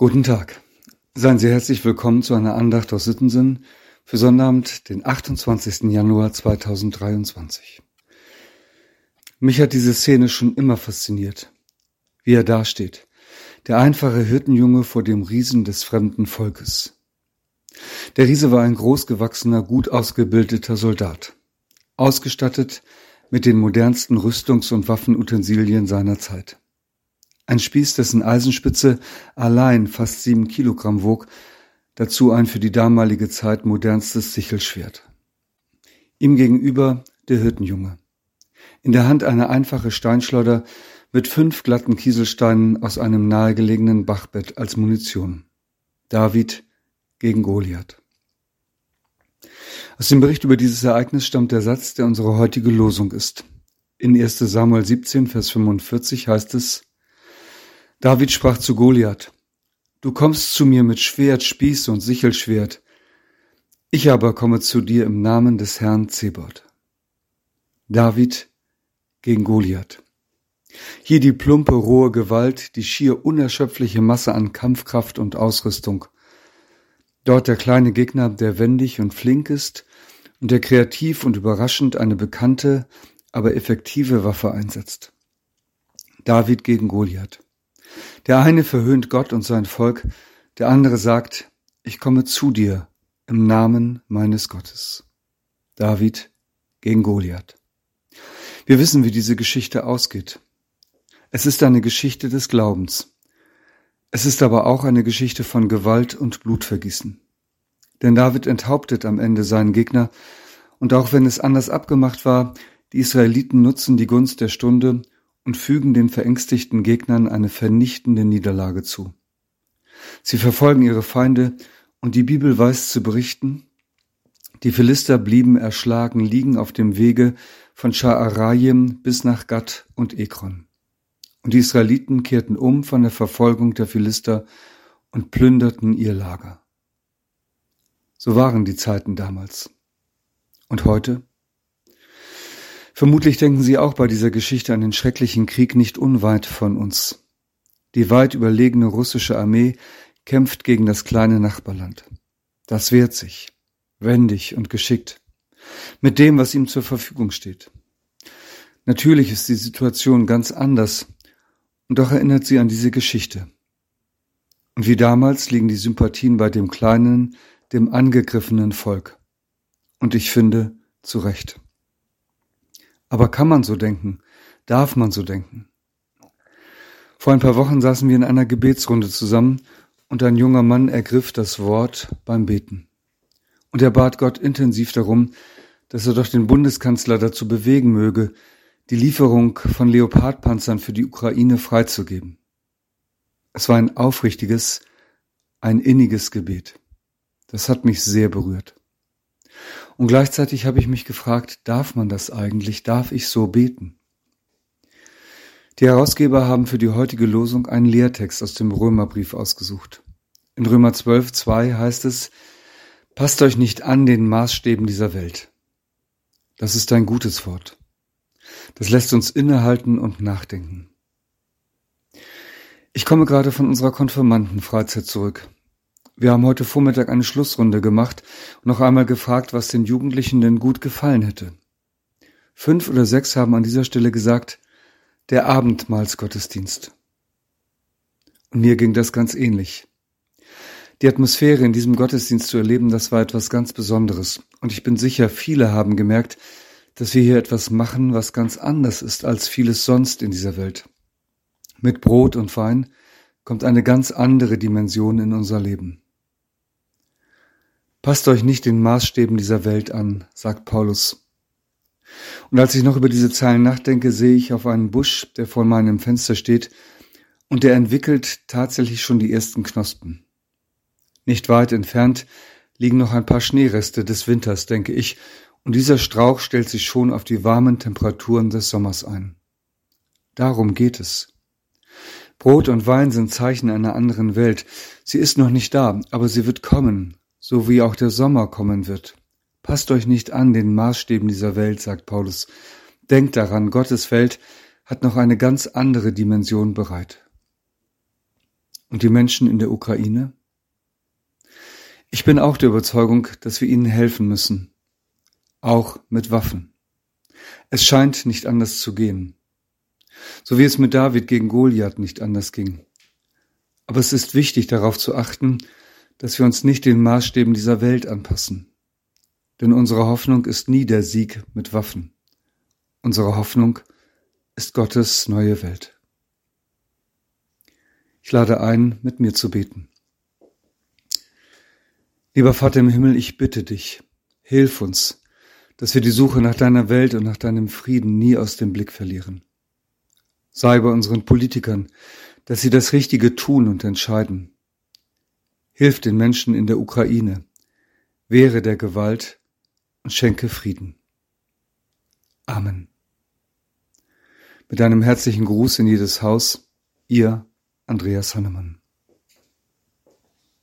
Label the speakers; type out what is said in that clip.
Speaker 1: Guten Tag. Seien Sie herzlich willkommen zu einer Andacht aus Sittensinn für Sonnabend, den 28. Januar 2023. Mich hat diese Szene schon immer fasziniert, wie er dasteht, der einfache Hirtenjunge vor dem Riesen des fremden Volkes. Der Riese war ein großgewachsener, gut ausgebildeter Soldat, ausgestattet mit den modernsten Rüstungs- und Waffenutensilien seiner Zeit. Ein Spieß, dessen Eisenspitze allein fast sieben Kilogramm wog, dazu ein für die damalige Zeit modernstes Sichelschwert. Ihm gegenüber der Hirtenjunge. In der Hand eine einfache Steinschleuder mit fünf glatten Kieselsteinen aus einem nahegelegenen Bachbett als Munition. David gegen Goliath. Aus dem Bericht über dieses Ereignis stammt der Satz, der unsere heutige Losung ist. In 1 Samuel 17, Vers 45 heißt es, David sprach zu Goliath, Du kommst zu mir mit Schwert, Spieß und Sichelschwert, ich aber komme zu dir im Namen des Herrn Zebot. David gegen Goliath. Hier die plumpe, rohe Gewalt, die schier unerschöpfliche Masse an Kampfkraft und Ausrüstung. Dort der kleine Gegner, der wendig und flink ist und der kreativ und überraschend eine bekannte, aber effektive Waffe einsetzt. David gegen Goliath. Der eine verhöhnt Gott und sein Volk, der andere sagt, ich komme zu dir im Namen meines Gottes. David gegen Goliath. Wir wissen, wie diese Geschichte ausgeht. Es ist eine Geschichte des Glaubens. Es ist aber auch eine Geschichte von Gewalt und Blutvergießen. Denn David enthauptet am Ende seinen Gegner, und auch wenn es anders abgemacht war, die Israeliten nutzen die Gunst der Stunde und fügen den verängstigten Gegnern eine vernichtende Niederlage zu. Sie verfolgen ihre Feinde und die Bibel weiß zu berichten, die Philister blieben erschlagen liegen auf dem Wege von Scha'arayim bis nach Gad und Ekron. Und die Israeliten kehrten um von der Verfolgung der Philister und plünderten ihr Lager. So waren die Zeiten damals. Und heute? Vermutlich denken Sie auch bei dieser Geschichte an den schrecklichen Krieg nicht unweit von uns. Die weit überlegene russische Armee kämpft gegen das kleine Nachbarland. Das wehrt sich, wendig und geschickt, mit dem, was ihm zur Verfügung steht. Natürlich ist die Situation ganz anders, und doch erinnert sie an diese Geschichte. Und wie damals liegen die Sympathien bei dem kleinen, dem angegriffenen Volk. Und ich finde, zu Recht. Aber kann man so denken? Darf man so denken? Vor ein paar Wochen saßen wir in einer Gebetsrunde zusammen und ein junger Mann ergriff das Wort beim Beten. Und er bat Gott intensiv darum, dass er doch den Bundeskanzler dazu bewegen möge, die Lieferung von Leopardpanzern für die Ukraine freizugeben. Es war ein aufrichtiges, ein inniges Gebet. Das hat mich sehr berührt. Und gleichzeitig habe ich mich gefragt, darf man das eigentlich? Darf ich so beten? Die Herausgeber haben für die heutige Losung einen Lehrtext aus dem Römerbrief ausgesucht. In Römer 12, 2 heißt es, Passt euch nicht an den Maßstäben dieser Welt. Das ist ein gutes Wort. Das lässt uns innehalten und nachdenken. Ich komme gerade von unserer Konfirmandenfreizeit zurück. Wir haben heute Vormittag eine Schlussrunde gemacht und noch einmal gefragt, was den Jugendlichen denn gut gefallen hätte. Fünf oder sechs haben an dieser Stelle gesagt, der Abendmahlsgottesdienst. Und mir ging das ganz ähnlich. Die Atmosphäre in diesem Gottesdienst zu erleben, das war etwas ganz Besonderes. Und ich bin sicher, viele haben gemerkt, dass wir hier etwas machen, was ganz anders ist als vieles sonst in dieser Welt. Mit Brot und Wein kommt eine ganz andere Dimension in unser Leben. Passt euch nicht den Maßstäben dieser Welt an, sagt Paulus. Und als ich noch über diese Zeilen nachdenke, sehe ich auf einen Busch, der vor meinem Fenster steht, und der entwickelt tatsächlich schon die ersten Knospen. Nicht weit entfernt liegen noch ein paar Schneereste des Winters, denke ich, und dieser Strauch stellt sich schon auf die warmen Temperaturen des Sommers ein. Darum geht es. Brot und Wein sind Zeichen einer anderen Welt. Sie ist noch nicht da, aber sie wird kommen, so wie auch der Sommer kommen wird. Passt euch nicht an den Maßstäben dieser Welt, sagt Paulus. Denkt daran, Gottes Welt hat noch eine ganz andere Dimension bereit. Und die Menschen in der Ukraine? Ich bin auch der Überzeugung, dass wir ihnen helfen müssen, auch mit Waffen. Es scheint nicht anders zu gehen, so wie es mit David gegen Goliath nicht anders ging. Aber es ist wichtig darauf zu achten, dass wir uns nicht den Maßstäben dieser Welt anpassen. Denn unsere Hoffnung ist nie der Sieg mit Waffen. Unsere Hoffnung ist Gottes neue Welt. Ich lade ein, mit mir zu beten. Lieber Vater im Himmel, ich bitte dich, hilf uns, dass wir die Suche nach deiner Welt und nach deinem Frieden nie aus dem Blick verlieren. Sei bei unseren Politikern, dass sie das Richtige tun und entscheiden. Hilf den Menschen in der Ukraine, wehre der Gewalt und schenke Frieden. Amen. Mit einem herzlichen Gruß in jedes Haus, ihr Andreas Hannemann.